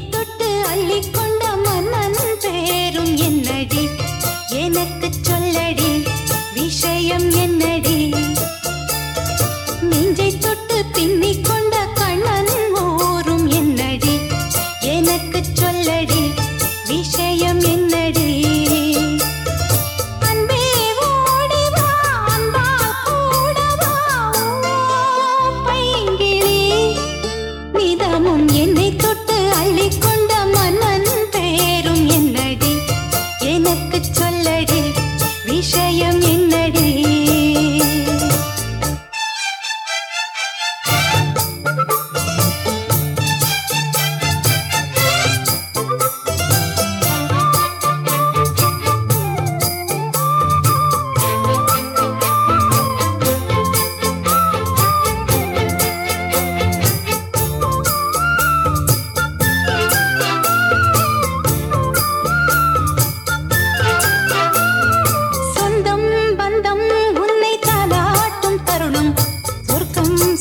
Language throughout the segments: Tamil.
தொட்டு அள்ளிக்கொண்ட மன்னன் பேரும் என்னடி? எனக்கு சொல்லடி விஷயம் என்னடி? நெஞ்சை தொட்டு பின்னிக் கொண்ட கண்ணன் ஓரும் என்னடி? எனக்கு என்ன?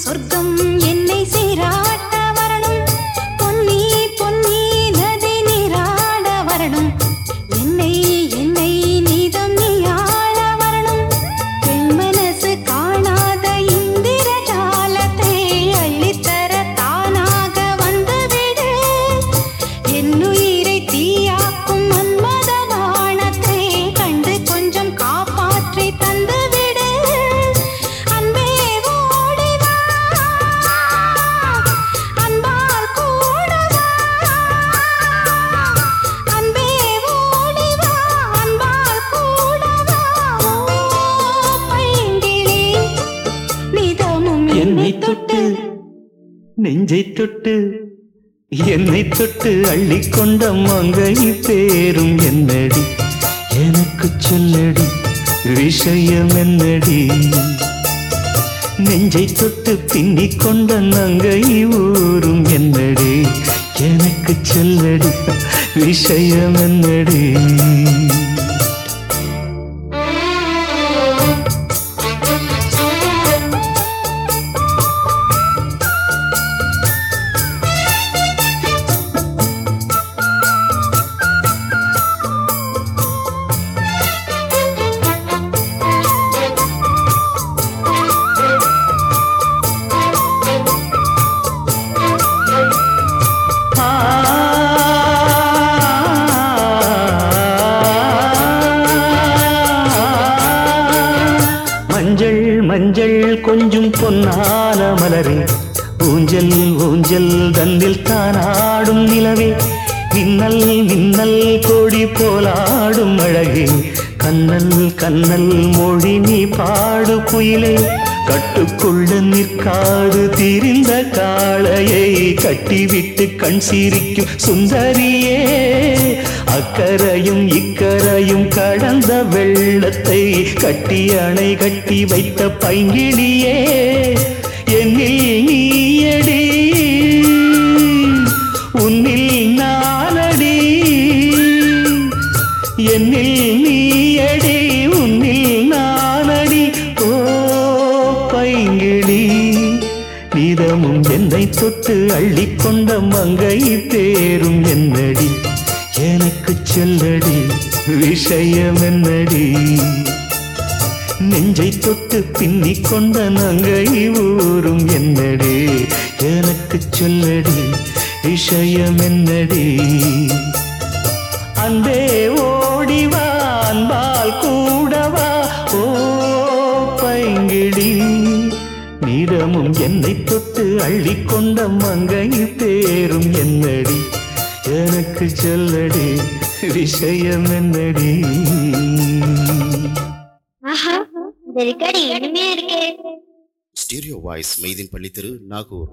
சொர்க்கம் என்னை சீராட்ட வரணும். பொன்னி பொன்னி நதி நீராட வரணும். என்னை என்னை நீதம் நீயாழ வரணும். பெண் மனசு காணாத இந்திர ஜாலத்தை அள்ளித்தர தானாக வந்துவிடு. தந்த என்னை தொட்டு நெஞ்சை தொட்டு என்னை தொட்டு அள்ளிக்கொண்ட மங்கை பேரும் என்னடி? எனக்கு சொல்லடி விஷயம் என்னடி? நெஞ்சை தொட்டு பின்னிக் கொண்ட நங்கை ஊரும் என்னடி? எனக்கு சொல்லடி விஷயம் என்னடி? மஞ்சள் கொஞ்சம் பொன்னான மலரே. ஊஞ்சல் ஊஞ்சல் தன்னில் தானாடும் நிலவே. மின்னல் மின்னல் கோடி போலாடும் அழகே. கண்ணல் கண்ணல் மொழி நீ பாடு குயிலே. கட்டுக்குள்ள நிற்காது திரிந்த காளையை கட்டிவிட்டு கண் சிரிக்கும் சுந்தரியே. அக்கரையும் இக்கரையும் கடந்த வெள்ளத்தை கட்டி அணை கட்டி வைத்த பைங்கிழியே என்னில் நீயடி உன்னில் நீதமும் என்னை தொட்டு அள்ளிக்கொண்ட மங்கை தேரும் என்னடி? எனக்கு சொல்லடி விஷயம் என்னடி? நெஞ்சை தொட்டு பின்னிக் கொண்ட நங்கை ஊரும் என்னடி? எனக்கு சொல்லடி விஷயம் என்னடி? அன்பே ஓடிவா அன்பால் கூடவா? நீரமும் என்னை தொட்டு அள்ளிக்கொண்ட மங்கை பேரும் என்னடி? எனக்கு சொல்லடி விஷயம் என்னடி? Stereo voice Meideen Pallitheru Nagore.